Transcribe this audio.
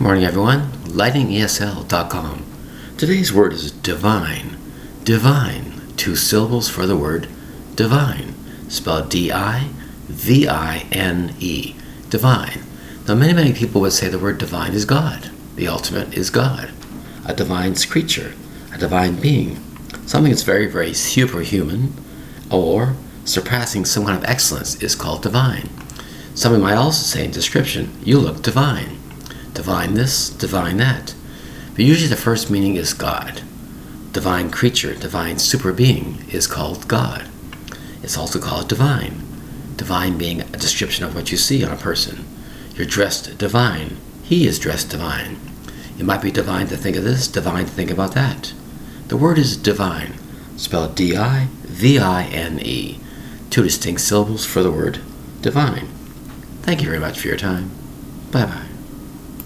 Good morning, everyone. LightningESL.com. Today's word is divine. Divine. Two syllables for the word divine. Spelled D I V I N E. Divine. Now, many, many people would say the word divine is God. The ultimate is God. A divine creature, a divine being. Something that's very, very superhuman or surpassing some kind of excellence is called divine. Somebody might also say in description, you look divine. Divine this, divine that. But usually the first meaning is God. Divine creature, divine super being is called God. It's also called divine. Divine being a description of what you see on a person. You're dressed divine. He is dressed divine. It might be divine to think of this, divine to think about that. The word is divine, spelled D I V I N E. Two distinct syllables for the word divine. Thank you very much for your time. Bye bye.